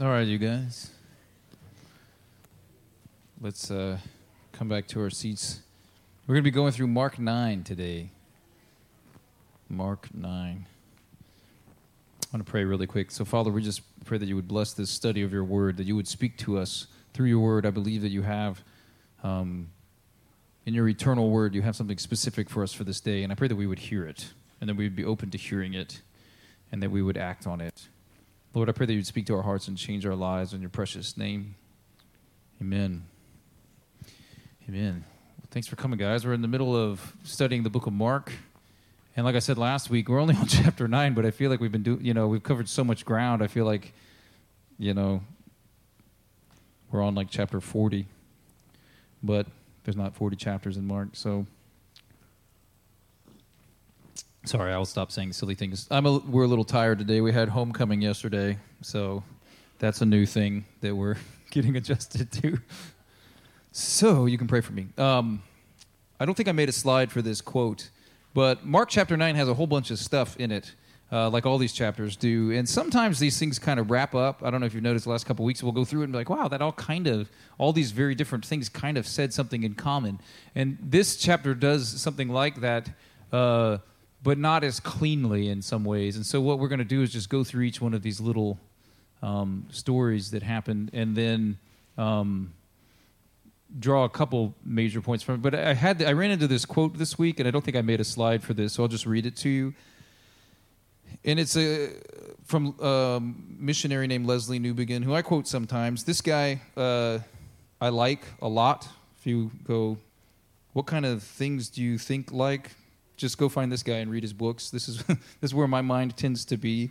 All right, you guys. Let's uh, come back to our seats. We're going to be going through Mark 9 today. Mark 9. I want to pray really quick. So, Father, we just pray that you would bless this study of your word, that you would speak to us through your word. I believe that you have, um, in your eternal word, you have something specific for us for this day. And I pray that we would hear it, and that we would be open to hearing it, and that we would act on it. Lord, I pray that you'd speak to our hearts and change our lives in your precious name. Amen. Amen. Thanks for coming, guys. We're in the middle of studying the book of Mark. And like I said last week, we're only on chapter 9, but I feel like we've been doing, you know, we've covered so much ground. I feel like, you know, we're on like chapter 40. But there's not 40 chapters in Mark, so Sorry, I'll stop saying silly things. I'm a, we're a little tired today. We had homecoming yesterday, so that's a new thing that we're getting adjusted to. So you can pray for me. Um, I don't think I made a slide for this quote, but Mark chapter 9 has a whole bunch of stuff in it, uh, like all these chapters do. And sometimes these things kind of wrap up. I don't know if you've noticed the last couple weeks, we'll go through it and be like, wow, that all kind of, all these very different things kind of said something in common. And this chapter does something like that. Uh, but not as cleanly in some ways. And so what we're going to do is just go through each one of these little um, stories that happened, and then um, draw a couple major points from it. But I had I ran into this quote this week, and I don't think I made a slide for this, so I'll just read it to you. And it's a from a missionary named Lesslie Newbigin, who I quote sometimes. This guy uh, I like a lot. If you go, what kind of things do you think like? Just go find this guy and read his books. This is this is where my mind tends to be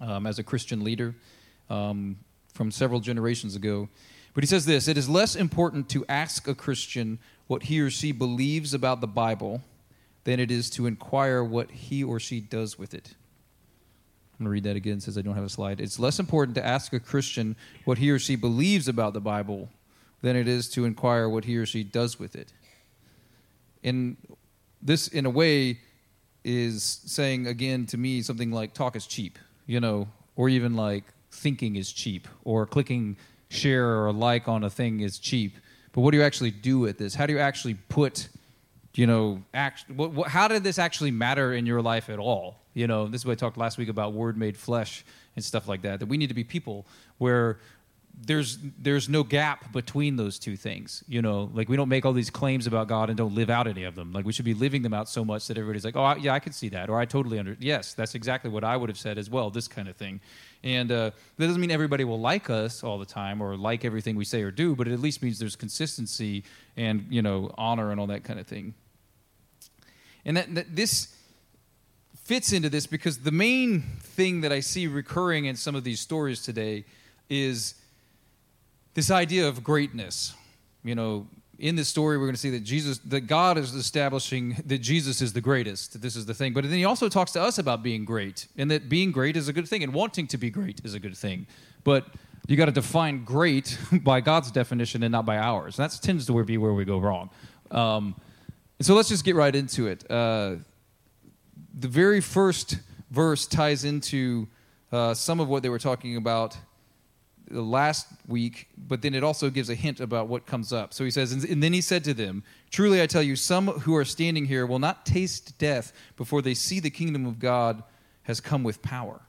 um, as a Christian leader um, from several generations ago. But he says this: It is less important to ask a Christian what he or she believes about the Bible than it is to inquire what he or she does with it. I'm going to read that again since I don't have a slide. It's less important to ask a Christian what he or she believes about the Bible than it is to inquire what he or she does with it. And this, in a way, is saying again to me something like talk is cheap, you know, or even like thinking is cheap, or clicking share or like on a thing is cheap. But what do you actually do with this? How do you actually put, you know, act, what, what, how did this actually matter in your life at all? You know, this is what I talked last week about word made flesh and stuff like that. That we need to be people where there's there's no gap between those two things you know? Like we don't make all these claims about god and don't live out any of them. Like we should be living them out so much that everybody's like oh yeah i can see that or i totally under yes that's exactly what i would have said as well this kind of thing. And uh, that doesn't mean everybody will like us all the time or like everything we say or do but it at least means there's consistency and you know honor and all that kind of thing. And that, that this fits into this because the main thing that i see recurring in some of these stories today is this idea of greatness. You know, in this story, we're going to see that Jesus, that God is establishing that Jesus is the greatest. This is the thing. But then he also talks to us about being great, and that being great is a good thing, and wanting to be great is a good thing. But you got to define great by God's definition and not by ours. And That tends to be where we go wrong. Um, so let's just get right into it. Uh, the very first verse ties into uh, some of what they were talking about last week, but then it also gives a hint about what comes up. So he says, And then he said to them, Truly I tell you, some who are standing here will not taste death before they see the kingdom of God has come with power.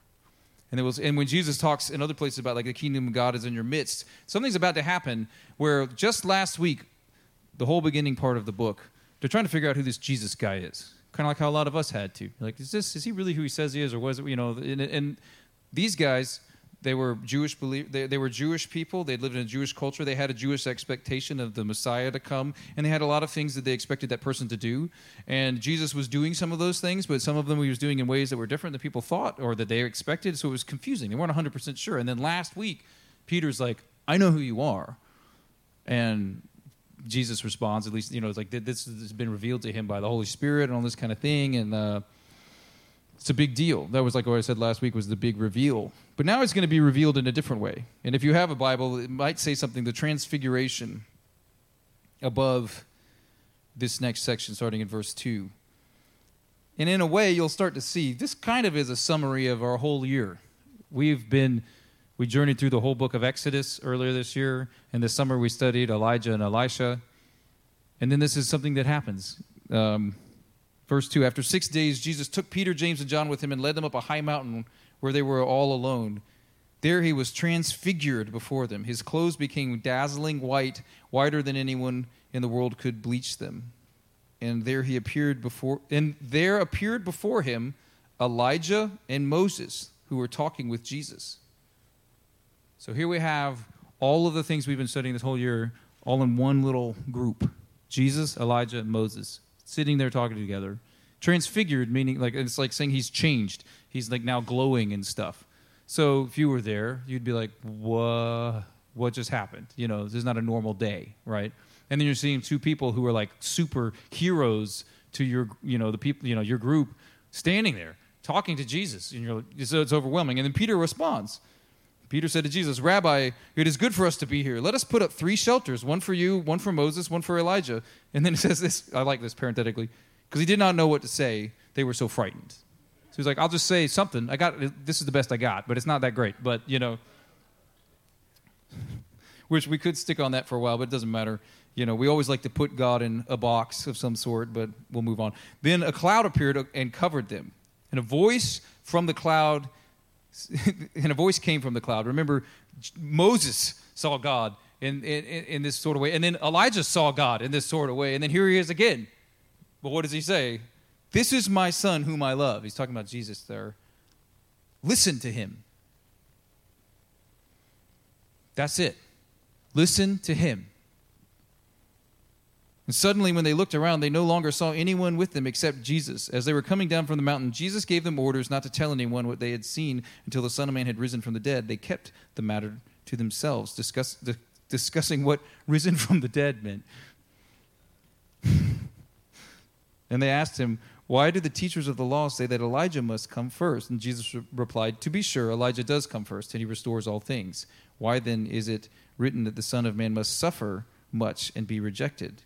And, was, and when Jesus talks in other places about like the kingdom of God is in your midst, something's about to happen where just last week, the whole beginning part of the book, they're trying to figure out who this Jesus guy is. Kind of like how a lot of us had to. Like, is this is he really who he says he is, or was it? You know, and, and these guys they were Jewish believe they, they were Jewish people. They lived in a Jewish culture. They had a Jewish expectation of the Messiah to come, and they had a lot of things that they expected that person to do. And Jesus was doing some of those things, but some of them he was doing in ways that were different than people thought or that they expected. So it was confusing. They weren't 100 percent sure. And then last week, Peter's like, "I know who you are," and Jesus responds, at least you know, it's like this has been revealed to him by the Holy Spirit and all this kind of thing, and. Uh, it's a big deal. That was like what I said last week was the big reveal. But now it's going to be revealed in a different way. And if you have a Bible, it might say something the transfiguration above this next section, starting in verse 2. And in a way, you'll start to see this kind of is a summary of our whole year. We've been We journeyed through the whole book of Exodus earlier this year, and this summer we studied Elijah and Elisha. And then this is something that happens. Um, verse 2 After six days, Jesus took Peter, James, and John with him and led them up a high mountain where they were all alone. There he was transfigured before them. His clothes became dazzling white, whiter than anyone in the world could bleach them. And there he appeared before and there appeared before him Elijah and Moses, who were talking with Jesus. So here we have all of the things we've been studying this whole year all in one little group. Jesus, Elijah, and Moses sitting there talking together. Transfigured, meaning like it's like saying he's changed. He's like now glowing and stuff. So if you were there, you'd be like, "What? What just happened? You know, this is not a normal day, right?" And then you're seeing two people who are like super heroes to your, you know, the people, you know, your group, standing there talking to Jesus, and you're like, so it's overwhelming. And then Peter responds. Peter said to Jesus, Rabbi, it is good for us to be here. Let us put up three shelters one for you, one for Moses, one for Elijah. And then it says this I like this parenthetically because he did not know what to say. They were so frightened. So he's like, I'll just say something. I got this is the best I got, but it's not that great. But, you know, which we could stick on that for a while, but it doesn't matter. You know, we always like to put God in a box of some sort, but we'll move on. Then a cloud appeared and covered them. And a voice from the cloud and a voice came from the cloud. Remember, Moses saw God in, in, in, this sort of way. And then Elijah saw God in this sort of way. And then here he is again. But what does he say? This is my son whom I love. He's talking about Jesus there. Listen to him. That's it. Listen to him. And suddenly, when they looked around, they no longer saw anyone with them except Jesus. As they were coming down from the mountain, Jesus gave them orders not to tell anyone what they had seen until the Son of Man had risen from the dead. They kept the matter to themselves, discuss, di- discussing what risen from the dead meant. and they asked him, Why do the teachers of the law say that Elijah must come first? And Jesus re- replied, To be sure, Elijah does come first, and he restores all things. Why then is it written that the Son of Man must suffer much and be rejected?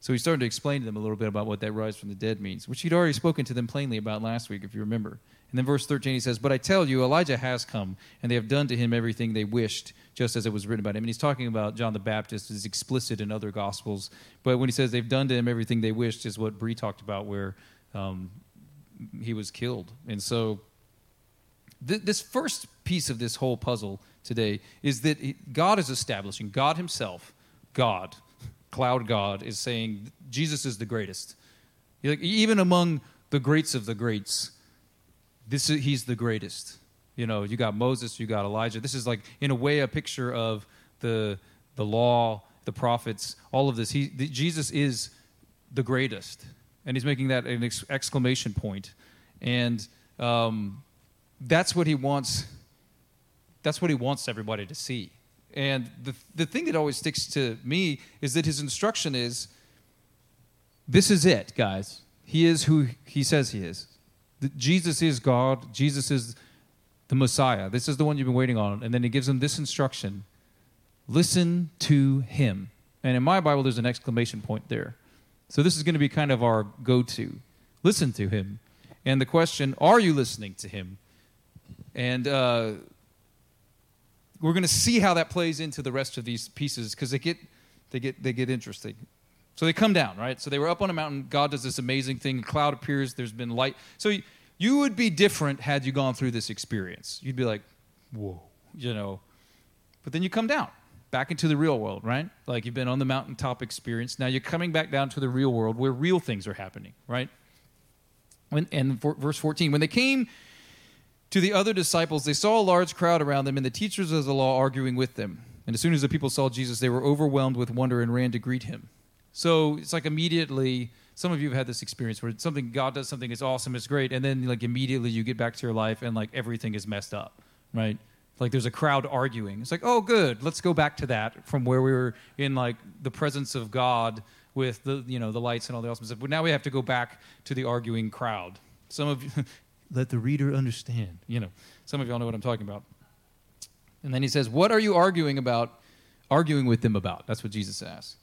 So he started to explain to them a little bit about what that rise from the dead means, which he'd already spoken to them plainly about last week, if you remember. And then verse 13, he says, But I tell you, Elijah has come, and they have done to him everything they wished, just as it was written about him. And he's talking about John the Baptist, is explicit in other Gospels. But when he says they've done to him everything they wished, is what Bree talked about, where um, he was killed. And so th- this first piece of this whole puzzle today is that God is establishing, God himself, God, cloud God is saying Jesus is the greatest. Like, even among the greats of the greats, this is, he's the greatest. You know, you got Moses, you got Elijah. This is like, in a way, a picture of the the law, the prophets, all of this. He, the, Jesus is the greatest, and he's making that an ex- exclamation point, and um, that's what he wants. That's what he wants everybody to see. And the, the thing that always sticks to me is that his instruction is this is it, guys. He is who he says he is. Jesus is God. Jesus is the Messiah. This is the one you've been waiting on. And then he gives them this instruction listen to him. And in my Bible, there's an exclamation point there. So this is going to be kind of our go to. Listen to him. And the question, are you listening to him? And uh, we're going to see how that plays into the rest of these pieces because they get, they, get, they get interesting. So they come down, right? So they were up on a mountain. God does this amazing thing. A cloud appears. There's been light. So you would be different had you gone through this experience. You'd be like, whoa, you know. But then you come down back into the real world, right? Like you've been on the mountaintop experience. Now you're coming back down to the real world where real things are happening, right? When, and for, verse 14, when they came to the other disciples, they saw a large crowd around them and the teachers of the law arguing with them. And as soon as the people saw Jesus, they were overwhelmed with wonder and ran to greet him. So it's like immediately, some of you have had this experience where something, God does something, it's awesome, it's great, and then like immediately you get back to your life and like everything is messed up, right? Like there's a crowd arguing. It's like, oh, good, let's go back to that from where we were in like the presence of God with the you know the lights and all the awesome stuff. But now we have to go back to the arguing crowd. Some of you, let the reader understand. You know, some of y'all know what I'm talking about. And then he says, What are you arguing about? Arguing with them about? That's what Jesus asks.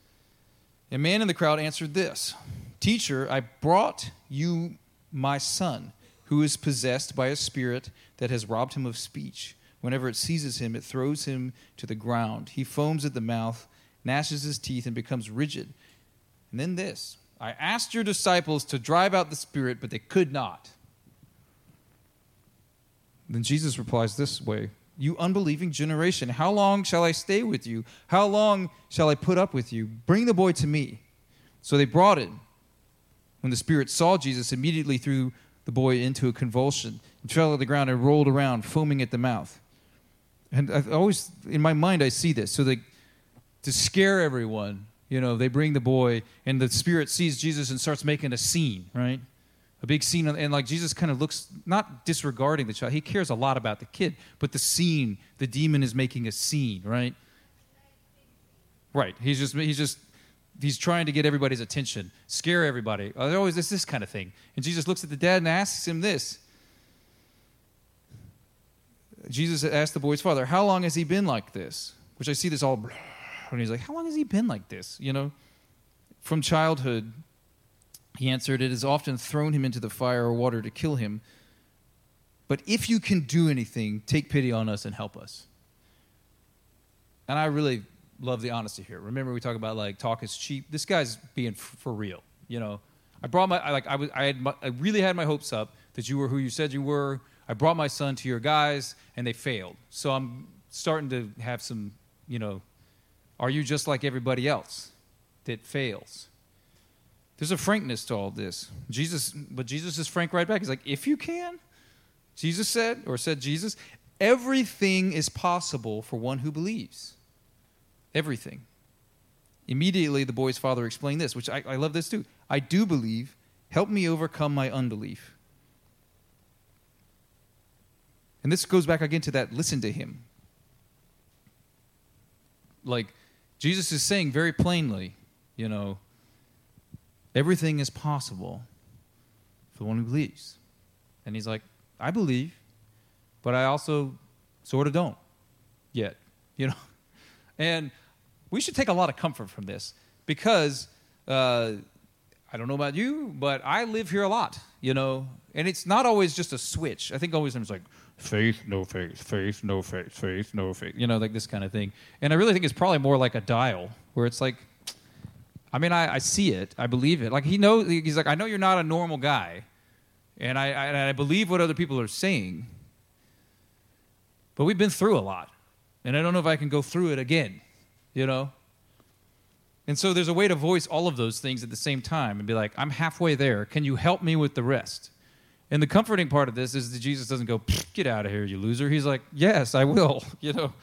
A man in the crowd answered this Teacher, I brought you my son, who is possessed by a spirit that has robbed him of speech. Whenever it seizes him, it throws him to the ground. He foams at the mouth, gnashes his teeth, and becomes rigid. And then this I asked your disciples to drive out the spirit, but they could not. Then Jesus replies this way You unbelieving generation, how long shall I stay with you? How long shall I put up with you? Bring the boy to me. So they brought him. When the spirit saw Jesus, immediately threw the boy into a convulsion and fell to the ground and rolled around, foaming at the mouth. And I always, in my mind, I see this. So they, to scare everyone, you know, they bring the boy, and the spirit sees Jesus and starts making a scene, right? A big scene, and like Jesus kind of looks, not disregarding the child. He cares a lot about the kid, but the scene, the demon is making a scene, right? Right. He's just, he's just, he's trying to get everybody's attention, scare everybody. Oh, always this, this kind of thing. And Jesus looks at the dad and asks him this Jesus asked the boy's father, How long has he been like this? Which I see this all, and he's like, How long has he been like this? You know, from childhood, he answered, It has often thrown him into the fire or water to kill him. But if you can do anything, take pity on us and help us. And I really love the honesty here. Remember, we talk about like talk is cheap. This guy's being f- for real. You know, I brought my I, like I was I had my, I really had my hopes up that you were who you said you were. I brought my son to your guys, and they failed. So I'm starting to have some, you know, are you just like everybody else that fails? There's a frankness to all this. Jesus, but Jesus is frank right back. He's like, if you can, Jesus said, or said Jesus, everything is possible for one who believes. Everything. Immediately, the boy's father explained this, which I, I love this too. I do believe. Help me overcome my unbelief. And this goes back again to that listen to him. Like, Jesus is saying very plainly, you know, everything is possible for the one who believes. And he's like, I believe, but I also sort of don't yet, you know? And we should take a lot of comfort from this because uh, I don't know about you, but I live here a lot, you know? And it's not always just a switch. I think always it's like, faith, no faith, faith, no faith, faith, no faith. You know, like this kind of thing. And I really think it's probably more like a dial where it's like, I mean, I, I see it, I believe it. Like he knows, he's like, I know you're not a normal guy, and I, I, I believe what other people are saying. But we've been through a lot, and I don't know if I can go through it again. You know. And so there's a way to voice all of those things at the same time and be like, I'm halfway there. Can you help me with the rest? And the comforting part of this is that Jesus doesn't go, get out of here, you loser. He's like, yes, I will. You know,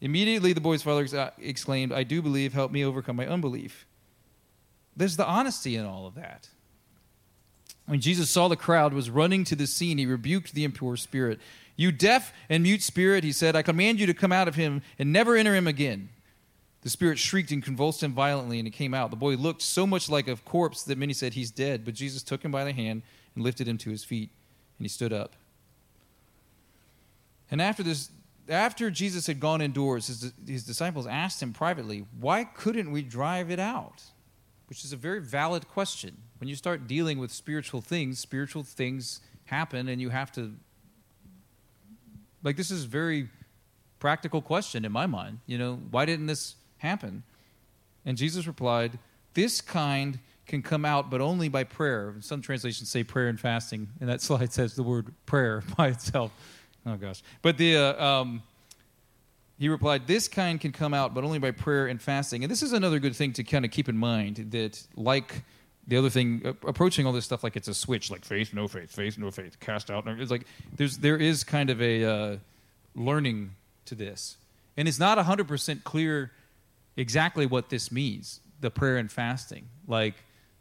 immediately the boy's father uh, exclaimed, I do believe, help me overcome my unbelief. There's the honesty in all of that. When Jesus saw the crowd was running to the scene, he rebuked the impure spirit. You deaf and mute spirit, he said, I command you to come out of him and never enter him again. The spirit shrieked and convulsed him violently, and he came out. The boy looked so much like a corpse that many said, He's dead. But Jesus took him by the hand and lifted him to his feet, and he stood up. And after this, after Jesus had gone indoors, his, his disciples asked him privately, Why couldn't we drive it out? Which is a very valid question. When you start dealing with spiritual things, spiritual things happen, and you have to. Like, this is a very practical question in my mind. You know, why didn't this happen? And Jesus replied, This kind can come out, but only by prayer. Some translations say prayer and fasting, and that slide says the word prayer by itself. Oh gosh! But the uh, um, he replied, "This kind can come out, but only by prayer and fasting." And this is another good thing to kind of keep in mind that, like the other thing, approaching all this stuff like it's a switch, like faith, no faith, faith, no faith, cast out. It's like there's there is kind of a uh, learning to this, and it's not hundred percent clear exactly what this means. The prayer and fasting, like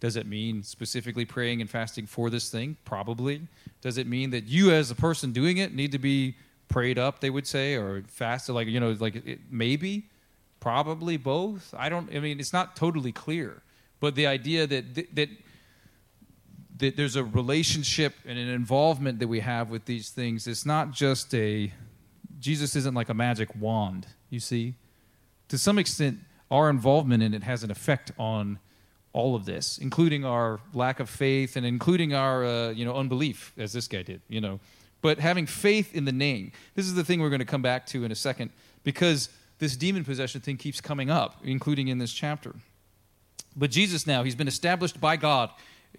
does it mean specifically praying and fasting for this thing? Probably. Does it mean that you, as a person doing it, need to be prayed up? They would say, or fasted, like you know, like it, maybe, probably both. I don't. I mean, it's not totally clear, but the idea that that that there's a relationship and an involvement that we have with these things. It's not just a Jesus isn't like a magic wand. You see, to some extent, our involvement in it has an effect on all of this, including our lack of faith and including our uh, you know unbelief, as this guy did. You know, but having faith in the name. This is the thing we're going to come back to in a second because this demon possession thing keeps coming up, including in this chapter. But Jesus now, he's been established by God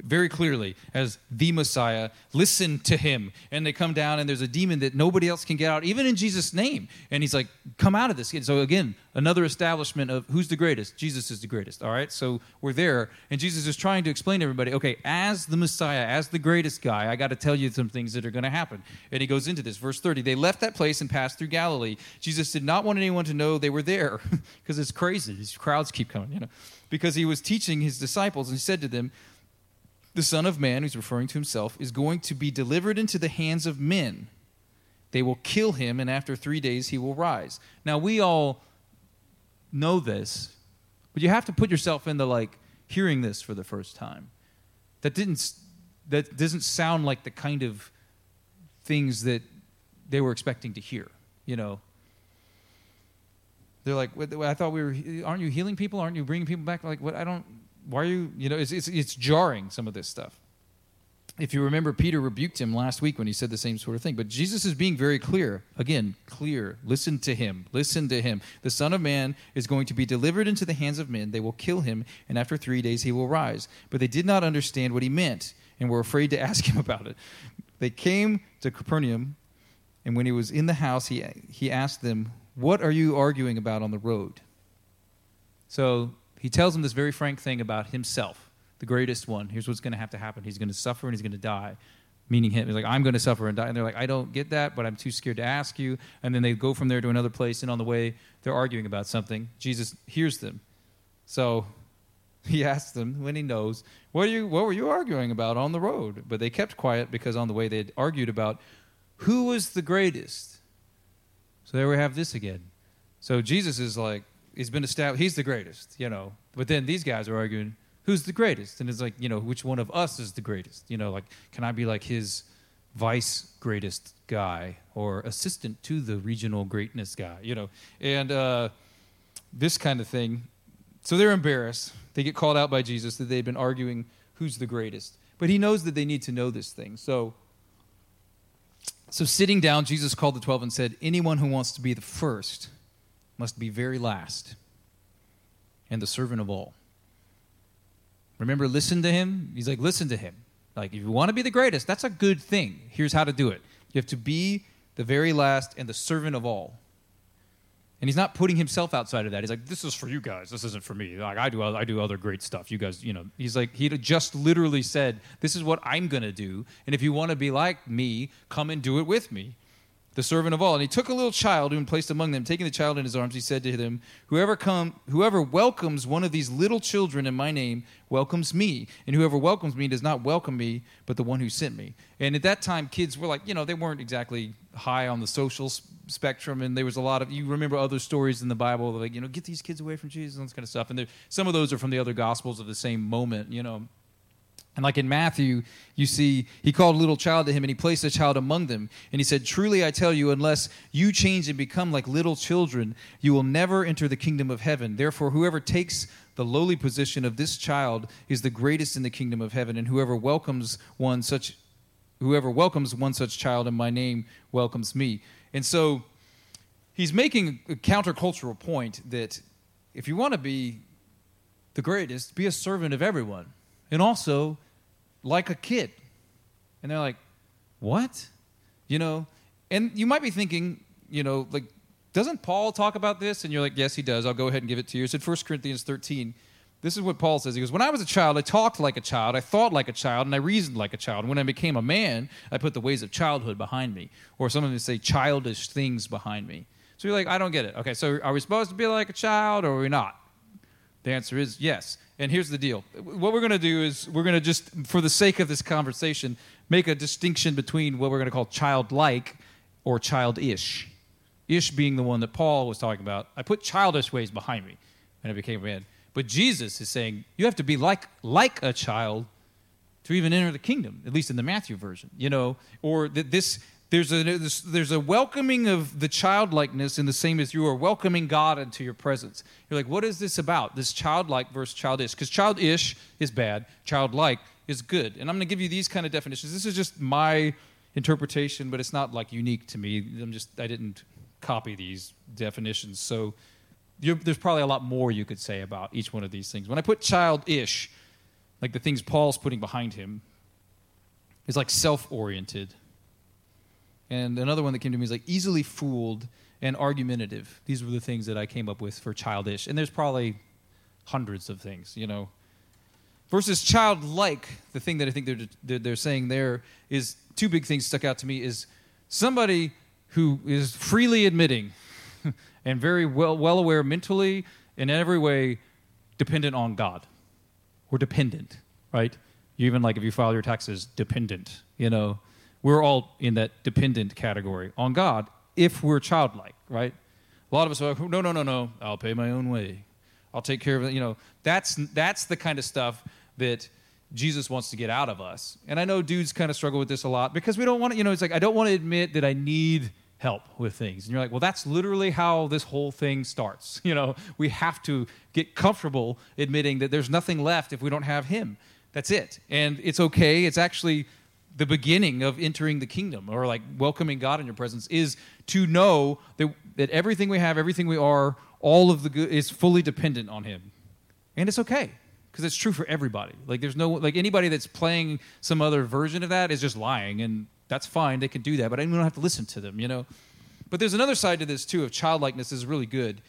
very clearly as the Messiah. Listen to him. And they come down, and there's a demon that nobody else can get out, even in Jesus' name. And he's like, Come out of this. So, again, another establishment of who's the greatest? Jesus is the greatest. All right? So we're there. And Jesus is trying to explain to everybody, okay, as the Messiah, as the greatest guy, I got to tell you some things that are going to happen. And he goes into this. Verse 30 They left that place and passed through Galilee. Jesus did not want anyone to know they were there because it's crazy. These crowds keep coming, you know, because he was teaching his disciples and he said to them, the Son of Man, who's referring to himself, is going to be delivered into the hands of men. They will kill him, and after three days he will rise. Now, we all know this, but you have to put yourself into like hearing this for the first time. That didn't that doesn't sound like the kind of things that they were expecting to hear. You know, they're like, "I thought we were. Aren't you healing people? Aren't you bringing people back? Like, what? I don't why are you, you know, it's, it's, it's jarring, some of this stuff. If you remember, Peter rebuked him last week when he said the same sort of thing. But Jesus is being very clear. Again, clear. Listen to him. Listen to him. The Son of Man is going to be delivered into the hands of men. They will kill him, and after three days he will rise. But they did not understand what he meant and were afraid to ask him about it. They came to Capernaum, and when he was in the house, he, he asked them, What are you arguing about on the road? So he tells them this very frank thing about himself, the greatest one. Here's what's going to have to happen. He's going to suffer and he's going to die. Meaning him. He's like, I'm going to suffer and die. And they're like, I don't get that, but I'm too scared to ask you. And then they go from there to another place, and on the way, they're arguing about something. Jesus hears them. So he asks them when he knows, what, you, what were you arguing about on the road? But they kept quiet because on the way they had argued about who was the greatest. So there we have this again. So Jesus is like, he's been established. He's the greatest, you know. But then these guys are arguing, who's the greatest? And it's like, you know, which one of us is the greatest? You know, like, can I be like his vice greatest guy or assistant to the regional greatness guy? You know, and uh, this kind of thing. So they're embarrassed. They get called out by Jesus that they've been arguing who's the greatest. But he knows that they need to know this thing. So. So, sitting down, Jesus called the twelve and said, Anyone who wants to be the first must be very last and the servant of all. Remember, listen to him? He's like, listen to him. Like, if you want to be the greatest, that's a good thing. Here's how to do it you have to be the very last and the servant of all. And he's not putting himself outside of that. He's like, this is for you guys. This isn't for me. Like, I do, I do other great stuff. You guys, you know, he's like, he just literally said, this is what I'm going to do. And if you want to be like me, come and do it with me the servant of all. And he took a little child and placed among them. Taking the child in his arms, he said to them, Whoever come, whoever welcomes one of these little children in my name welcomes me. And whoever welcomes me does not welcome me, but the one who sent me. And at that time, kids were like, you know, they weren't exactly high on the social spectrum. And there was a lot of, you remember other stories in the Bible, like, you know, get these kids away from Jesus and this kind of stuff. And there, some of those are from the other gospels of the same moment, you know. And like in Matthew, you see, he called a little child to him and he placed a child among them. And he said, Truly I tell you, unless you change and become like little children, you will never enter the kingdom of heaven. Therefore, whoever takes the lowly position of this child is the greatest in the kingdom of heaven. And whoever welcomes one such whoever welcomes one such child in my name welcomes me. And so he's making a countercultural point that if you want to be the greatest, be a servant of everyone. And also like a kid. And they're like, what? You know, and you might be thinking, you know, like, doesn't Paul talk about this? And you're like, yes, he does. I'll go ahead and give it to you. It's in 1 Corinthians 13. This is what Paul says. He goes, When I was a child, I talked like a child, I thought like a child, and I reasoned like a child. And when I became a man, I put the ways of childhood behind me. Or some of them say childish things behind me. So you're like, I don't get it. Okay, so are we supposed to be like a child or are we not? The answer is yes. And here's the deal what we're going to do is we're going to just, for the sake of this conversation, make a distinction between what we're going to call childlike or childish. Ish being the one that Paul was talking about. I put childish ways behind me and I became a man. But Jesus is saying you have to be like, like a child to even enter the kingdom, at least in the Matthew version, you know, or that this there's a, there's a welcoming of the childlikeness in the same as you are welcoming God into your presence. You're like, what is this about? This childlike versus childish? Because childish is bad, childlike is good. And I'm going to give you these kind of definitions. This is just my interpretation, but it's not like unique to me. I'm just I didn't copy these definitions, so there's probably a lot more you could say about each one of these things. When I put childish, like the things Paul's putting behind him, is like self-oriented. And another one that came to me is like easily fooled and argumentative. These were the things that I came up with for childish. And there's probably hundreds of things, you know. Versus childlike, the thing that I think they're, they're saying there is two big things stuck out to me is somebody who is freely admitting and very well, well aware mentally in every way dependent on God. We're dependent, right? You even like if you file your taxes, dependent, you know. We're all in that dependent category on God if we're childlike, right? A lot of us are like, no, no, no, no, I'll pay my own way. I'll take care of it. You know, that's that's the kind of stuff that Jesus wants to get out of us. And I know dudes kind of struggle with this a lot because we don't want to, you know, it's like I don't want to admit that I need help with things. And you're like, well, that's literally how this whole thing starts. You know, we have to get comfortable admitting that there's nothing left if we don't have him. That's it. And it's okay. It's actually the beginning of entering the kingdom or like welcoming God in your presence is to know that, that everything we have, everything we are, all of the good is fully dependent on him. And it's okay because it's true for everybody. Like there's no like anybody that's playing some other version of that is just lying and that's fine. They can do that, but I don't have to listen to them, you know. But there's another side to this too of childlikeness is really good.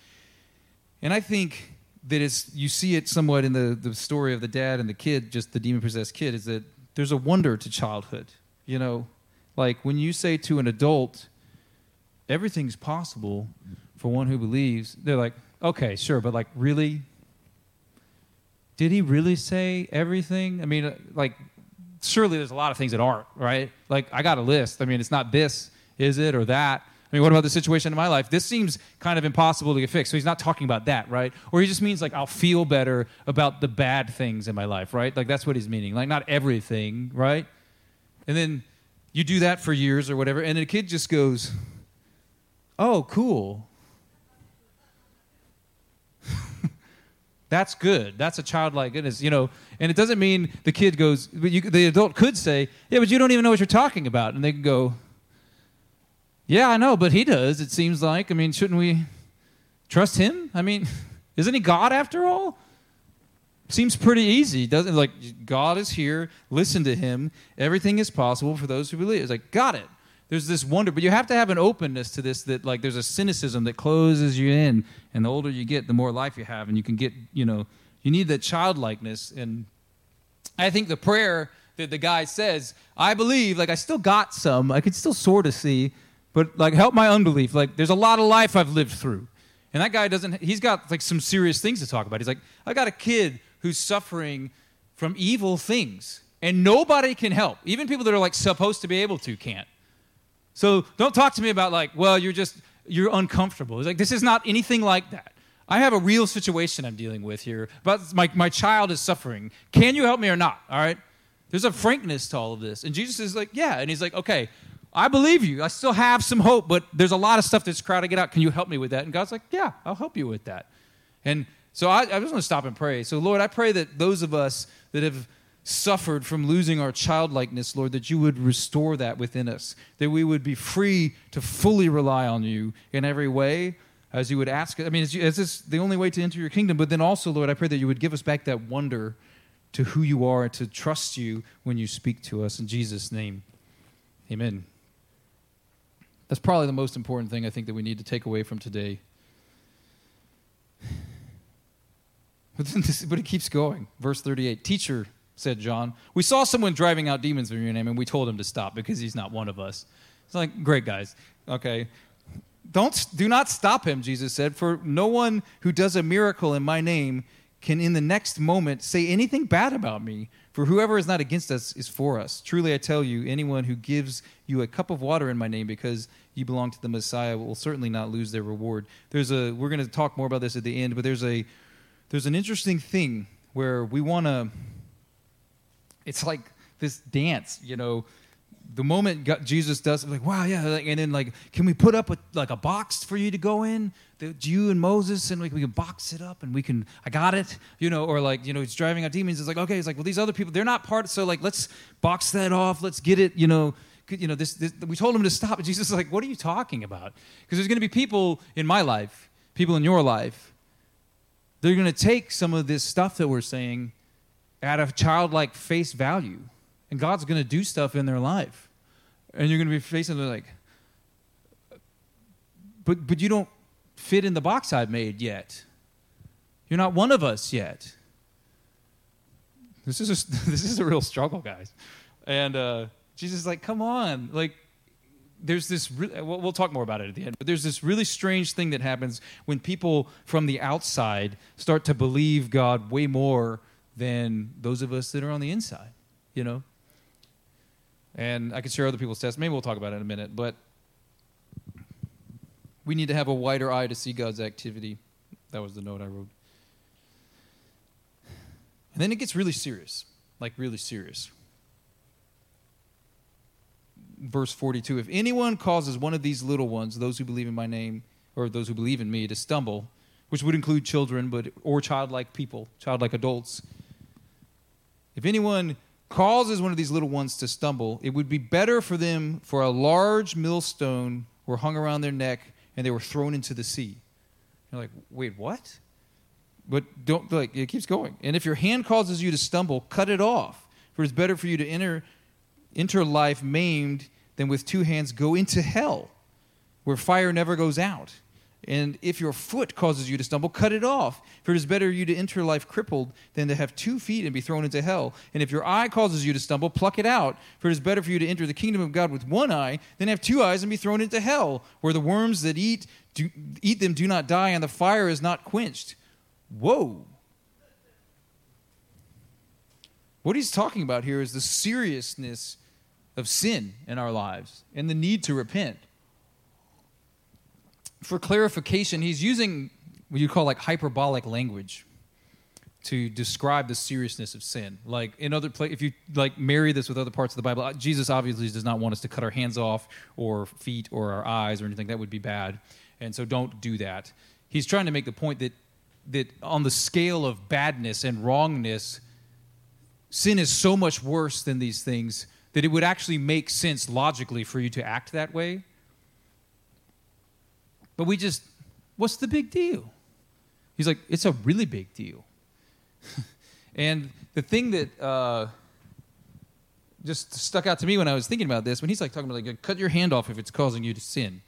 And I think that is you see it somewhat in the, the story of the dad and the kid, just the demon possessed kid, is that there's a wonder to childhood. You know, like when you say to an adult, everything's possible for one who believes, they're like, okay, sure, but like, really? Did he really say everything? I mean, uh, like, surely there's a lot of things that aren't, right? Like, I got a list. I mean, it's not this, is it, or that. I mean, what about the situation in my life? This seems kind of impossible to get fixed. So he's not talking about that, right? Or he just means like I'll feel better about the bad things in my life, right? Like that's what he's meaning. Like not everything, right? And then you do that for years or whatever, and the kid just goes, "Oh, cool." That's good. That's a childlike goodness, you know. And it doesn't mean the kid goes, but you, the adult could say, "Yeah, but you don't even know what you're talking about," and they can go, yeah, I know, but he does, it seems like. I mean, shouldn't we trust him? I mean, isn't he God after all? Seems pretty easy, doesn't it? Like, God is here, listen to him. Everything is possible for those who believe. It's like, got it. There's this wonder, but you have to have an openness to this that, like, there's a cynicism that closes you in. And the older you get, the more life you have. And you can get, you know, you need that childlikeness. And I think the prayer that the guy says, I believe, like, I still got some, I could still sort of see but like help my unbelief. Like there's a lot of life I've lived through. And that guy doesn't he's got like some serious things to talk about. He's like, I got a kid who's suffering from evil things and nobody can help. Even people that are like supposed to be able to can't. So don't talk to me about like, well, you're just you're uncomfortable. It's like this is not anything like that. I have a real situation I'm dealing with here. But my, my child is suffering. Can you help me or not? All right? There's a frankness to all of this. And Jesus is like, yeah. And he's like, okay, I believe you. I still have some hope, but there's a lot of stuff that's crowding it out. Can you help me with that? And God's like, Yeah, I'll help you with that. And so I, I just want to stop and pray. So, Lord, I pray that those of us that have suffered from losing our childlikeness, Lord, that you would restore that within us, that we would be free to fully rely on you in every way as you would ask. I mean, is, is this the only way to enter your kingdom? But then also, Lord, I pray that you would give us back that wonder to who you are and to trust you when you speak to us. In Jesus' name, amen. That's probably the most important thing I think that we need to take away from today. But, this, but it keeps going. Verse 38 Teacher, said John, we saw someone driving out demons in your name, and we told him to stop because he's not one of us. It's like, great guys. Okay. Don't, do not stop him, Jesus said, for no one who does a miracle in my name can in the next moment say anything bad about me. For whoever is not against us is for us. Truly, I tell you, anyone who gives you a cup of water in my name because you belong to the Messiah will certainly not lose their reward. There's a we're going to talk more about this at the end, but there's a there's an interesting thing where we want to it's like this dance, you know, the moment God, Jesus does it, like, wow, yeah, and then like, can we put up a, like a box for you to go in? That you and Moses, and like we can box it up, and we can, I got it, you know, or like, you know, he's driving out demons. It's like, okay, it's like, well, these other people, they're not part. So like, let's box that off. Let's get it, you know, you know, this, this we told him to stop. And Jesus is like, what are you talking about? Because there's going to be people in my life, people in your life, they're going to take some of this stuff that we're saying at a childlike face value. And God's going to do stuff in their life. And you're going to be facing like, but, but you don't fit in the box I've made yet. You're not one of us yet. This is a, this is a real struggle, guys. And uh, Jesus is like, come on, like. There's this. Re- we'll, we'll talk more about it at the end. But there's this really strange thing that happens when people from the outside start to believe God way more than those of us that are on the inside. You know. And I could share other people's tests. Maybe we'll talk about it in a minute. But we need to have a wider eye to see God's activity. That was the note I wrote. And then it gets really serious, like really serious. Verse 42 If anyone causes one of these little ones, those who believe in my name, or those who believe in me, to stumble, which would include children, but or childlike people, childlike adults. If anyone causes one of these little ones to stumble, it would be better for them for a large millstone were hung around their neck and they were thrown into the sea. You're like, wait, what? But don't like it keeps going. And if your hand causes you to stumble, cut it off. For it's better for you to enter enter life maimed than with two hands go into hell, where fire never goes out. And if your foot causes you to stumble, cut it off. For it is better for you to enter life crippled than to have two feet and be thrown into hell. And if your eye causes you to stumble, pluck it out. For it is better for you to enter the kingdom of God with one eye than have two eyes and be thrown into hell, where the worms that eat, do, eat them do not die and the fire is not quenched. Whoa. What he's talking about here is the seriousness of sin in our lives and the need to repent. For clarification, he's using what you call like hyperbolic language to describe the seriousness of sin. Like in other places, if you like marry this with other parts of the Bible, uh, Jesus obviously does not want us to cut our hands off or feet or our eyes or anything. That would be bad. And so don't do that. He's trying to make the point that that on the scale of badness and wrongness, sin is so much worse than these things that it would actually make sense logically for you to act that way. But we just, what's the big deal? He's like, it's a really big deal. and the thing that uh, just stuck out to me when I was thinking about this, when he's like talking about like, cut your hand off if it's causing you to sin.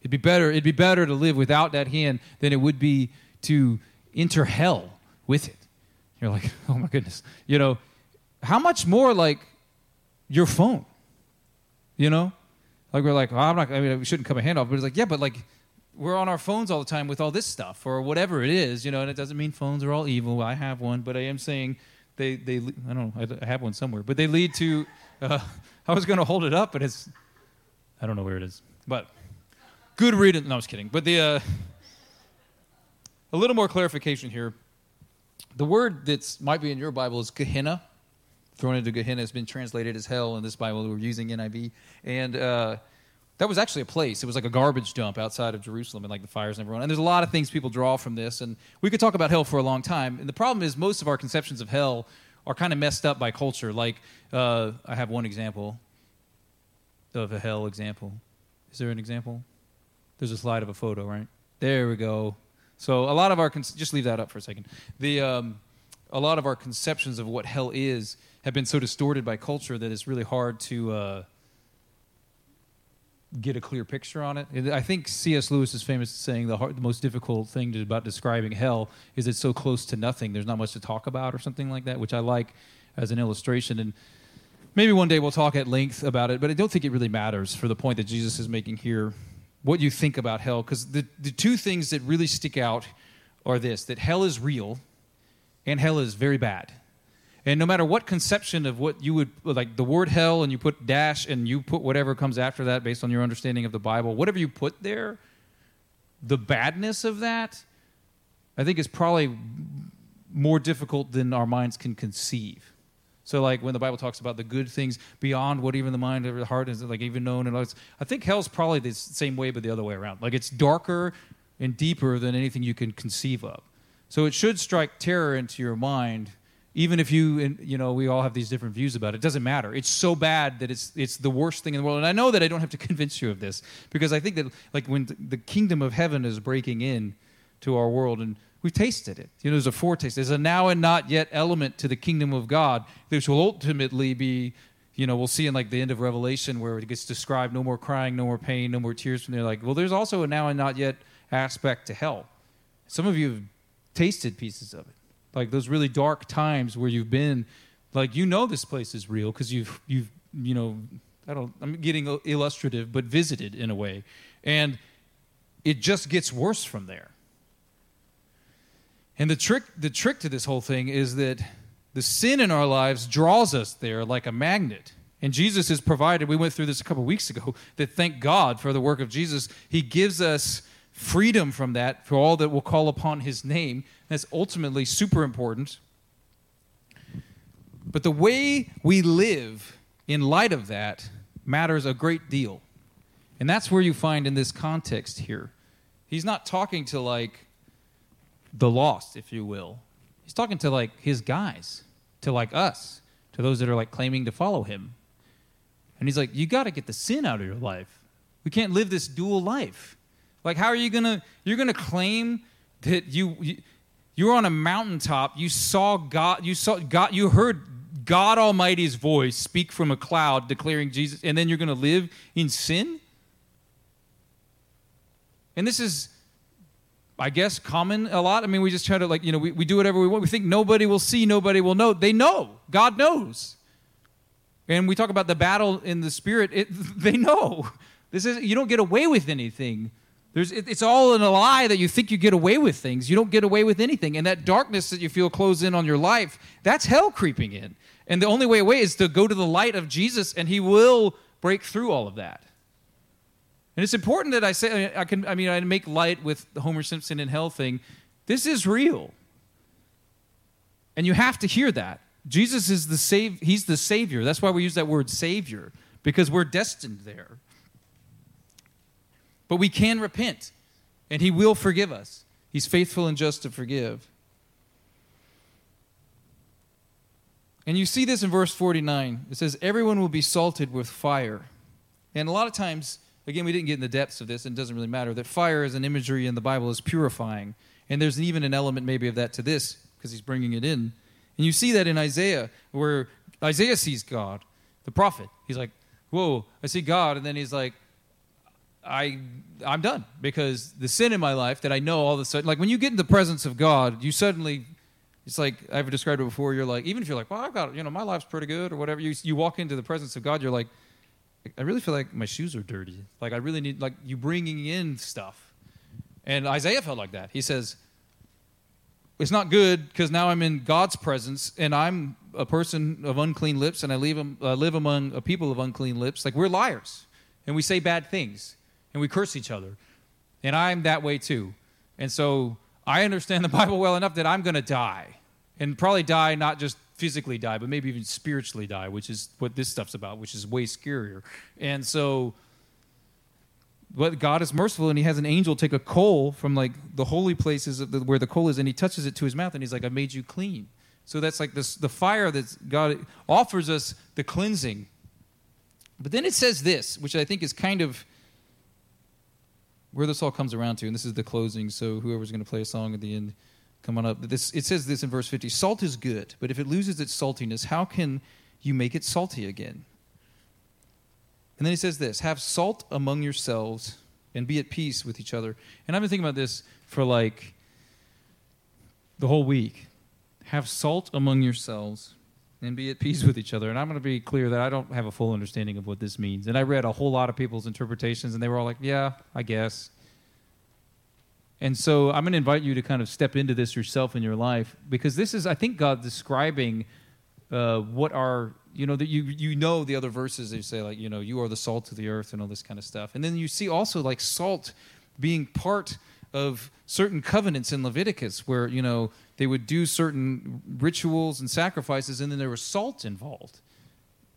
It'd be better. It'd be better to live without that hand than it would be to enter hell with it. You're like, oh my goodness. You know, how much more like your phone? You know? Like we're like, oh, I'm not I mean we shouldn't cut my hand off, but it's like, yeah, but like we're on our phones all the time with all this stuff or whatever it is, you know, and it doesn't mean phones are all evil. I have one, but I am saying they they I don't know, I have one somewhere, but they lead to uh, I was going to hold it up, but it's I don't know where it is. But good reading. No, I was kidding. But the uh, a little more clarification here. The word that might be in your Bible is Gehenna. Thrown into Gehenna has been translated as hell in this Bible. We're using NIV. And uh, that was actually a place. It was like a garbage dump outside of Jerusalem, and like the fires never went. And there's a lot of things people draw from this. And we could talk about hell for a long time. And the problem is, most of our conceptions of hell are kind of messed up by culture. Like, uh, I have one example of a hell example. Is there an example? There's a slide of a photo, right? There we go. So a lot of our con- just leave that up for a second. The um, a lot of our conceptions of what hell is have been so distorted by culture that it's really hard to uh, get a clear picture on it. I think C.S. Lewis is famous saying the, hard, the most difficult thing to, about describing hell is it's so close to nothing. There's not much to talk about or something like that, which I like as an illustration. And maybe one day we'll talk at length about it, but I don't think it really matters for the point that Jesus is making here what you think about hell because the, the two things that really stick out are this that hell is real and hell is very bad and no matter what conception of what you would like the word hell and you put dash and you put whatever comes after that based on your understanding of the bible whatever you put there the badness of that i think is probably more difficult than our minds can conceive so like when the Bible talks about the good things beyond what even the mind or the heart is like even known and I think hell's probably the same way but the other way around. Like it's darker and deeper than anything you can conceive of. So it should strike terror into your mind even if you and you know we all have these different views about it, it doesn't matter. It's so bad that it's it's the worst thing in the world. And i know that i don't have to convince you of this because i think that like when the kingdom of heaven is breaking in to our world and we've tasted it. You know there's a foretaste. There's a now and not yet element to the kingdom of god which will ultimately be you know we'll see in like the end of revelation where it gets described no more crying no more pain no more tears. From there like well there's also a now and not yet aspect to hell. Some of you have tasted pieces of it like those really dark times where you've been like you know this place is real because you've you've you know i don't i'm getting illustrative but visited in a way. And it just gets worse from there. And the trick the trick to this whole thing is that the sin in our lives draws us there like a magnet. And jesus has provided we went through this a couple weeks ago that thank god for the work of jesus. He gives us freedom from that for all that will call upon his name. That's ultimately super important. But the way we live in light of that matters a great deal. And that's where you find in this context here. He's not talking to like the lost, if you will. He's talking to like his guys, to like us, to those that are like claiming to follow him. And he's like, you got to get the sin out of your life. We can't live this dual life. Like, how are you gonna? You're gonna claim that you, you you're on a mountaintop. You saw God. You saw God. You heard God Almighty's voice speak from a cloud declaring Jesus, and then you're gonna live in sin. And this is, I guess, common a lot. I mean, we just try to like you know we, we do whatever we want. We think nobody will see, nobody will know. They know. God knows. And we talk about the battle in the spirit. It, they know. This is you don't get away with anything there's, it's all in a lie that you think you get away with things. You don't get away with anything. And that darkness that you feel closed in on your life, that's hell creeping in. And the only way away is to go to the light of Jesus, and He will break through all of that. And it's important that I say, I can, I mean, I make light with the Homer Simpson and hell thing. This is real. And you have to hear that. Jesus is the save, He's the Savior. That's why we use that word Savior, because we're destined there. But we can repent, and He will forgive us. He's faithful and just to forgive. And you see this in verse 49. It says, Everyone will be salted with fire. And a lot of times, again, we didn't get in the depths of this, and it doesn't really matter, that fire is an imagery in the Bible is purifying. And there's even an element maybe of that to this, because he's bringing it in. And you see that in Isaiah, where Isaiah sees God, the prophet. He's like, Whoa, I see God. And then he's like, I I'm done because the sin in my life that I know all of a sudden, like when you get in the presence of God, you suddenly, it's like I've described it before. You're like, even if you're like, well, I've got, you know, my life's pretty good or whatever. You you walk into the presence of God, you're like, I really feel like my shoes are dirty. Like I really need, like you bringing in stuff. And Isaiah felt like that. He says, it's not good because now I'm in God's presence and I'm a person of unclean lips and I live, uh, live among a people of unclean lips. Like we're liars and we say bad things and we curse each other. And I'm that way too. And so I understand the Bible well enough that I'm going to die. And probably die, not just physically die, but maybe even spiritually die, which is what this stuff's about, which is way scarier. And so but God is merciful, and He has an angel take a coal from like the holy places the, where the coal is, and He touches it to His mouth, and He's like, "I made you clean." So that's like this, the fire that God offers us the cleansing. But then it says this, which I think is kind of where this all comes around to, and this is the closing, so whoever's going to play a song at the end, come on up. This, it says this in verse 50 Salt is good, but if it loses its saltiness, how can you make it salty again? And then he says this Have salt among yourselves and be at peace with each other. And I've been thinking about this for like the whole week. Have salt among yourselves and be at peace with each other. And I'm going to be clear that I don't have a full understanding of what this means. And I read a whole lot of people's interpretations, and they were all like, yeah, I guess. And so I'm going to invite you to kind of step into this yourself in your life because this is, I think, God describing uh, what are, you know, that you, you know the other verses they say, like, you know, you are the salt of the earth and all this kind of stuff. And then you see also like salt being part of certain covenants in Leviticus where, you know, they would do certain rituals and sacrifices, and then there was salt involved.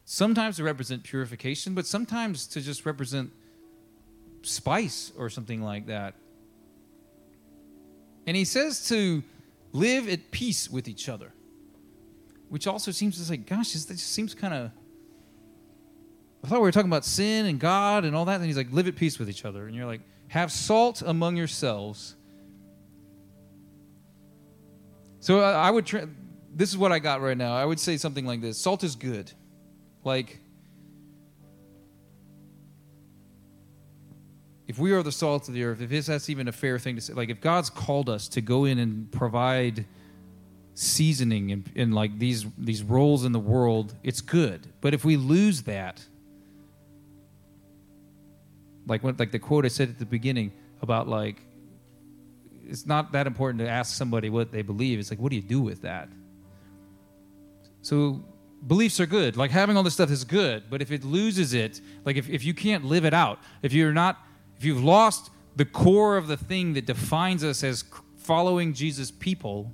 Sometimes to represent purification, but sometimes to just represent spice or something like that. And he says to live at peace with each other. which also seems to say, gosh, this, just seems kind of. I thought we were talking about sin and God and all that. And he's like, live at peace with each other. And you're like, have salt among yourselves. So I, would. Tra- this is what I got right now. I would say something like this: Salt is good. Like, if we are the salt of the earth, if that's even a fair thing to say, like if God's called us to go in and provide seasoning and, and like these these roles in the world, it's good. But if we lose that, like what like the quote I said at the beginning about like it's not that important to ask somebody what they believe. It's like what do you do with that? So beliefs are good. Like having all this stuff is good, but if it loses it, like if, if you can't live it out, if you're not if you've lost the core of the thing that defines us as following Jesus people,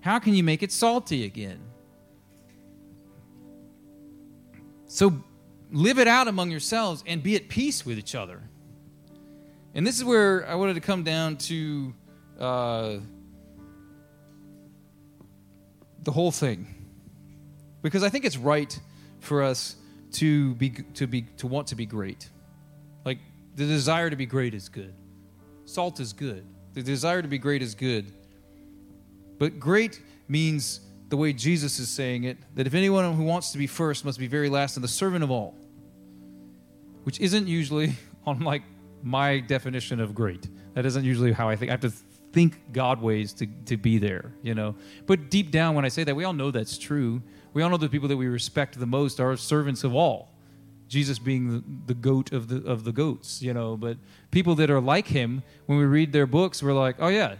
how can you make it salty again? So live it out among yourselves and be at peace with each other. And this is where I wanted to come down to uh, the whole thing, because I think it's right for us to be to be to want to be great. Like the desire to be great is good. Salt is good. The desire to be great is good. But great means the way Jesus is saying it that if anyone who wants to be first must be very last and the servant of all, which isn't usually on like my definition of great. That isn't usually how I think. I have to think God ways to, to be there, you know. But deep down, when I say that, we all know that's true. We all know the people that we respect the most are servants of all. Jesus being the, the goat of the of the goats, you know. But people that are like him, when we read their books, we're like, oh yeah,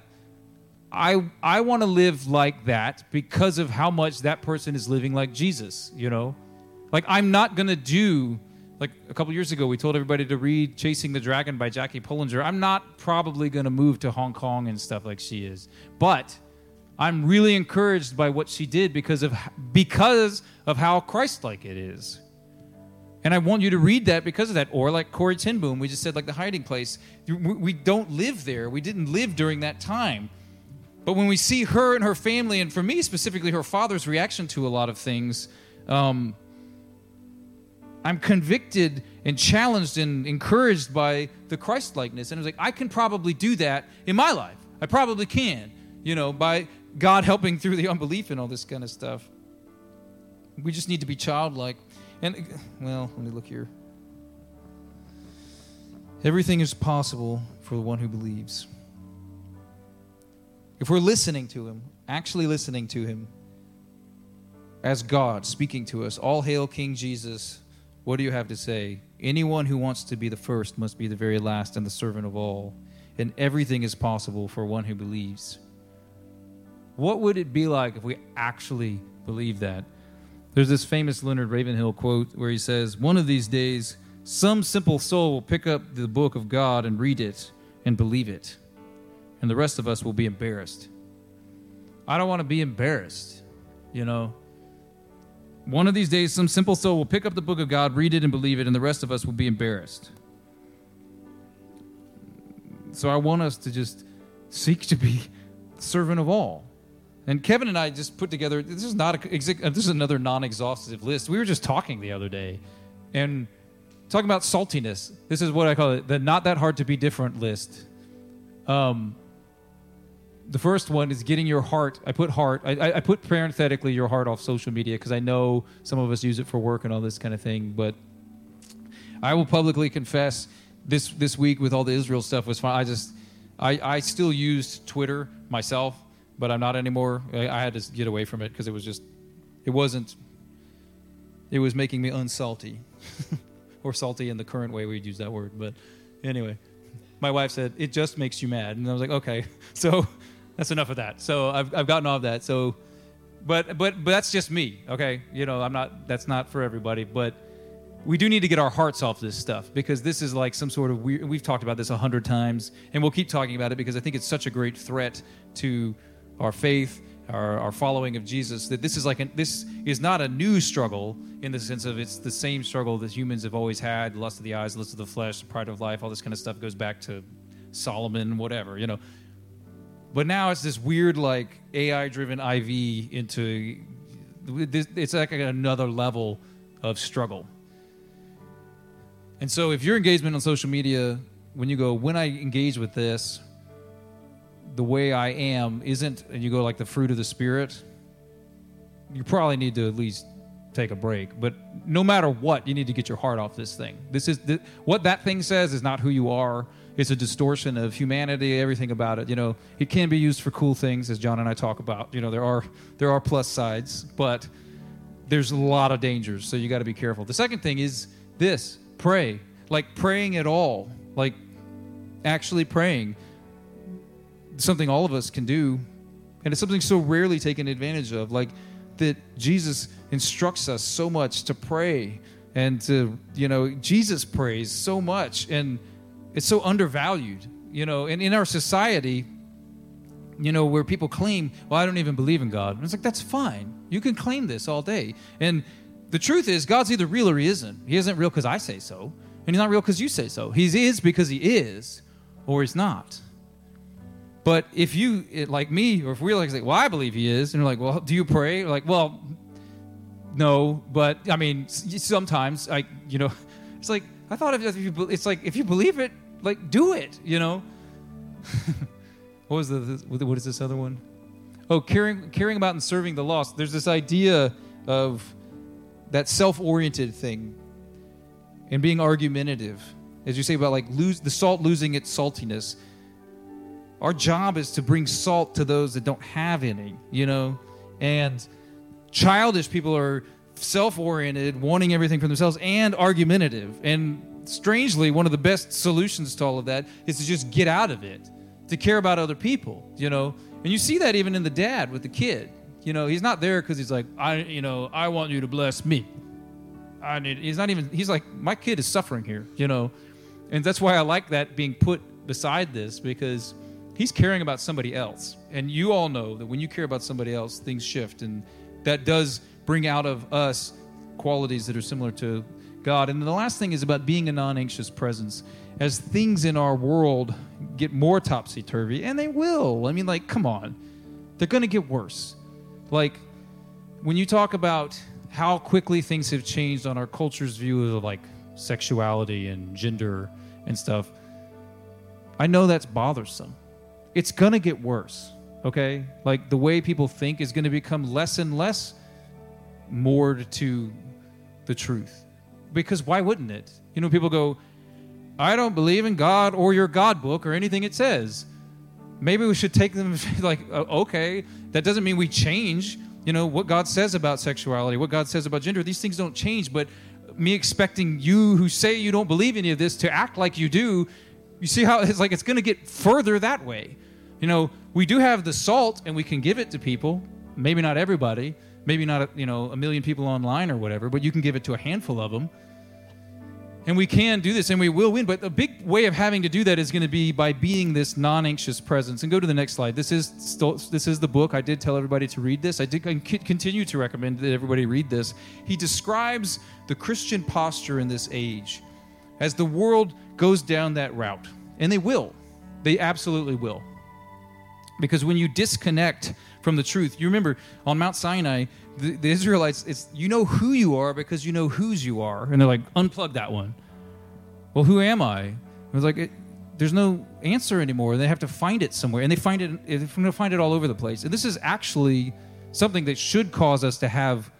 I I want to live like that because of how much that person is living like Jesus, you know? Like I'm not to do like a couple years ago we told everybody to read Chasing the Dragon by Jackie Pullinger. I'm not probably going to move to Hong Kong and stuff like she is. But I'm really encouraged by what she did because of because of how Christ-like it is. And I want you to read that because of that. Or like Corrie ten Boom, we just said like the hiding place. We don't live there. We didn't live during that time. But when we see her and her family, and for me specifically, her father's reaction to a lot of things, um, I'm convicted and challenged and encouraged by the Christ likeness. And I was like, I can probably do that in my life. I probably can, you know, by God helping through the unbelief and all this kind of stuff. We just need to be childlike. And, well, let me look here. Everything is possible for the one who believes. If we're listening to Him, actually listening to Him as God speaking to us, all hail King Jesus, what do you have to say? Anyone who wants to be the first must be the very last and the servant of all. And everything is possible for one who believes. What would it be like if we actually believed that? There's this famous Leonard Ravenhill quote where he says, One of these days, some simple soul will pick up the book of God and read it and believe it and the rest of us will be embarrassed. I don't want to be embarrassed, you know. One of these days, some simple soul will pick up the book of God, read it, and believe it, and the rest of us will be embarrassed. So I want us to just seek to be servant of all. And Kevin and I just put together. This is not a. This is another non-exhaustive list. We were just talking the other day, and talking about saltiness. This is what I call it the not that hard to be different list. Um, the first one is getting your heart. I put heart. I, I put parenthetically your heart off social media because I know some of us use it for work and all this kind of thing. But I will publicly confess this this week with all the Israel stuff was fine. I just I I still used Twitter myself, but I'm not anymore. I, I had to get away from it because it was just it wasn't. It was making me unsalty, or salty in the current way we'd use that word. But anyway, my wife said it just makes you mad, and I was like, okay, so that's enough of that. So I've, I've gotten off that. So, but but but that's just me. Okay, you know I'm not. That's not for everybody. But we do need to get our hearts off this stuff because this is like some sort of weird. We've talked about this a hundred times, and we'll keep talking about it because I think it's such a great threat to our faith, our, our following of Jesus. That this is like an, this is not a new struggle in the sense of it's the same struggle that humans have always had: lust of the eyes, lust of the flesh, pride of life. All this kind of stuff goes back to Solomon, whatever. You know, but now it's this weird, like AI driven IV into it's like another level of struggle. And so if your engagement on social media, when you go, when I engage with this, the way I am isn't, and you go like the fruit of the Spirit, you probably need to at least take a break. But no matter what, you need to get your heart off this thing. This is the, what that thing says is not who you are. It's a distortion of humanity, everything about it. You know, it can be used for cool things, as John and I talk about. You know, there are there are plus sides, but there's a lot of dangers, so you got to be careful. The second thing is this: pray, like praying at all, like actually praying. Something all of us can do, and it's something so rarely taken advantage of. Like that Jesus instructs us so much to pray and to, you know, Jesus prays so much and it's so undervalued, you know, and in our society, you know, where people claim, well, I don't even believe in God. And it's like, that's fine. You can claim this all day. And the truth is, God's either real or he isn't. He isn't real because I say so, and he's not real because you say so. He is because he is, or he's not. But if you, like me, or if we're like, well, I believe he is, and you're like, well, do you pray? Like, well, no, but I mean, sometimes I, you know, it's like I thought if, you, it's like if you believe it, like do it, you know. what was the, the, what is this other one? Oh, caring caring about and serving the lost. There's this idea of that self-oriented thing and being argumentative, as you say about like lose the salt losing its saltiness. Our job is to bring salt to those that don't have any, you know, and childish people are self-oriented, wanting everything for themselves, and argumentative. And strangely, one of the best solutions to all of that is to just get out of it, to care about other people. You know, and you see that even in the dad with the kid. You know, he's not there because he's like, I, you know, I want you to bless me. I need. He's not even. He's like, my kid is suffering here. You know, and that's why I like that being put beside this because he's caring about somebody else. And you all know that when you care about somebody else, things shift and that does bring out of us qualities that are similar to God. And the last thing is about being a non anxious presence. As things in our world get more topsy turvy, and they will. I mean, like, come on. They're going to get worse. Like, when you talk about how quickly things have changed on our culture's view of like sexuality and gender and stuff, I know that's bothersome. It's going to get worse okay? Like the way people think is going to become less and less moored to the truth. Because why wouldn't it? You know, people go, I don't believe in God or your God book or anything it says. Maybe we should take them like, uh, okay, that doesn't mean we change, you know, what God says about sexuality, what God says about gender. These things don't change, but me expecting you who say you don't believe any of this to act like you do, you see how it's like it's going to get further that way. You know, we do have the salt and we can give it to people. Maybe not everybody, maybe not you know a million people online or whatever, but you can give it to a handful of them. And we can do this and we will win, but a big way of having to do that is going to be by being this non-anxious presence. And go to the next slide. This is this is the book. I did tell everybody to read this. I did continue to recommend that everybody read this. He describes the Christian posture in this age as the world goes down that route. And they will. They absolutely will. Because when you disconnect from the truth, you remember on Mount Sinai, the, the Israelites, it's you know who you are because you know whose you are. And they're like, unplug that one. Well, who am I? It was like, it, there's no answer anymore. They have to find it somewhere. And they find it, they're going to find it all over the place. And this is actually something that should cause us to have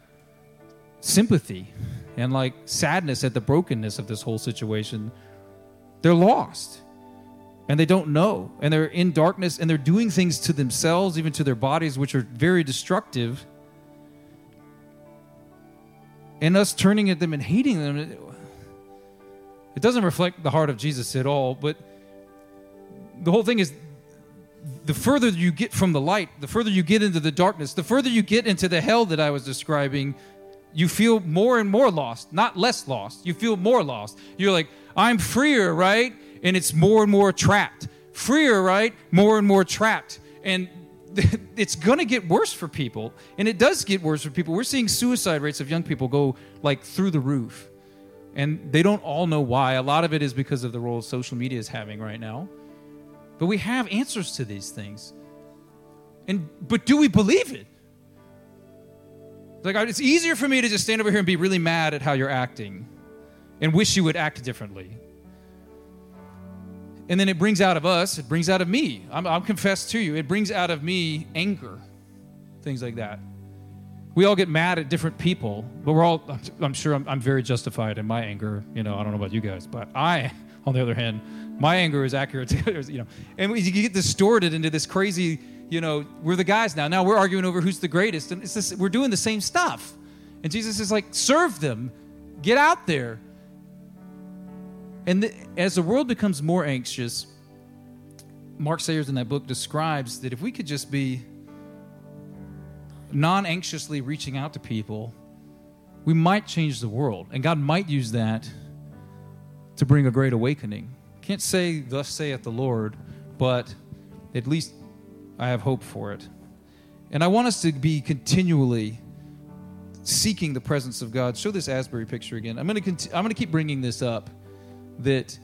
sympathy and like sadness at the brokenness of this whole situation. They're lost and they don't know. And they're in darkness and they're doing things to themselves even to their bodies which are very destructive. And us turning at them and hating them it doesn't reflect the heart of jesus at all but the whole thing is the further you get from the light the further you get into the darkness the further you get into the hell that i was describing you feel more and more lost not less lost you feel more lost. You're like i'm freer right and it's more and more trapped. Freer, right? More and more trapped. And it's going to get worse for people. And it does get worse for people. We're seeing suicide rates of young people go like through the roof. And they don't all know why. A lot of it is because of the role social media is having right now. But we have answers to these things. And but do we believe it? Like it's easier for me to just stand over here and be really mad at how you're acting and wish you would act differently. And then it brings out of us, it brings out of me. I'm, I'm confessed to you. It brings out of me anger, things like that. We all get mad at different people, but we're all, I'm sure I'm, I'm very justified in my anger. You know, I don't know about you guys, but I, on the other hand, my anger is accurate. you know, and you get distorted into this crazy, you know, we're the guys now. Now we're arguing over who's the greatest, and it's this, we're doing the same stuff. And Jesus is like, serve them, get out there, and the, as the world becomes more anxious, Mark Sayers in that book describes that if we could just be non anxiously reaching out to people, we might change the world. And God might use that to bring a great awakening. Can't say, Thus saith the Lord, but at least I have hope for it. And I want us to be continually seeking the presence of God. Show this Asbury picture again. I'm going to cont- I'm going to keep bringing this up that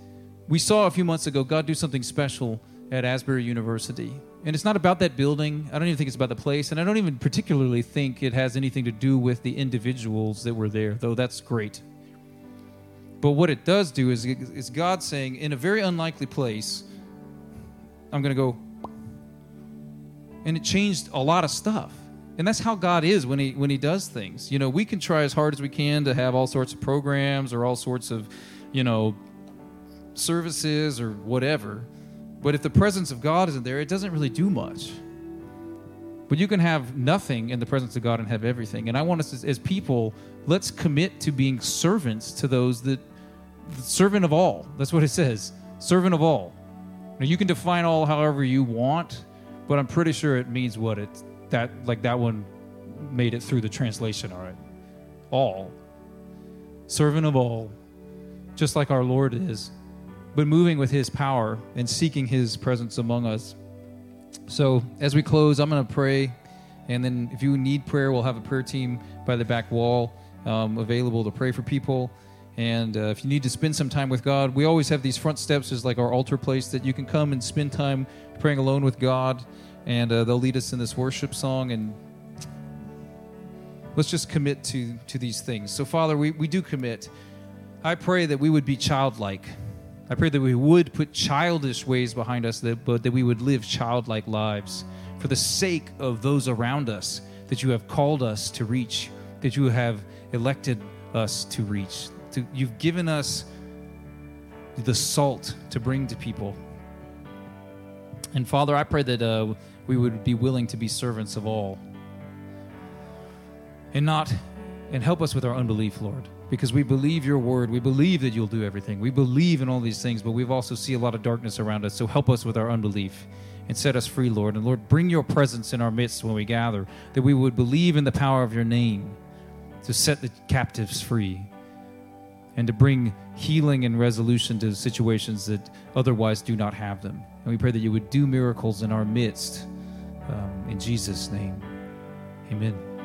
we saw a few months ago God do something special at Asbury University. And it's not about that building. I don't even think it's about the place. And I don't even particularly think it has anything to do with the individuals that were there, though that's great. But what it does do is, is God saying, in a very unlikely place, I'm going to go. And it changed a lot of stuff. And that's how God is when he when he does things. You know, we can try as hard as we can to have all sorts of programs or all sorts of, you know, services or whatever. But if the presence of God isn't there, it doesn't really do much. But you can have nothing in the presence of God and have everything. And I want us, as people, let's commit to being servants to those that, servant of all. That's what it says, servant of all. Now you can define all however you want, but I'm pretty sure it means what it that like that one made it through the translation. All right, all servant of all, just like our Lord is but moving with His power and seeking His presence among us. So, as we close, I'm going to pray. And then, if you need prayer, we'll have a prayer team by the back wall um, available to pray for people. And uh, if you need to spend some time with God, we always have these front steps as like our altar place that you can come and spend time praying alone with God. And uh, they'll lead us in this worship song. And let's just commit to, to these things. So, Father, we, we do commit. I pray that we would be childlike. I pray that we would put childish ways behind us, that, but that we would live childlike lives for the sake of those around us that you have called us to reach, that you have elected us to reach. To, you've given us the salt to bring to people. And Father, I pray that uh, we would be willing to be servants of all and not, and help us with our unbelief, Lord because we believe your word. We believe that you'll do everything. We believe in all these things, but we've also see a lot of darkness around us. So help us with our unbelief and set us free, Lord. And Lord, bring your presence in our midst when we gather, that we would believe in the power of your name to set the captives free and to bring healing and resolution to situations that otherwise do not have them. And we pray that you would do miracles in our midst. Um, in Jesus' name, amen.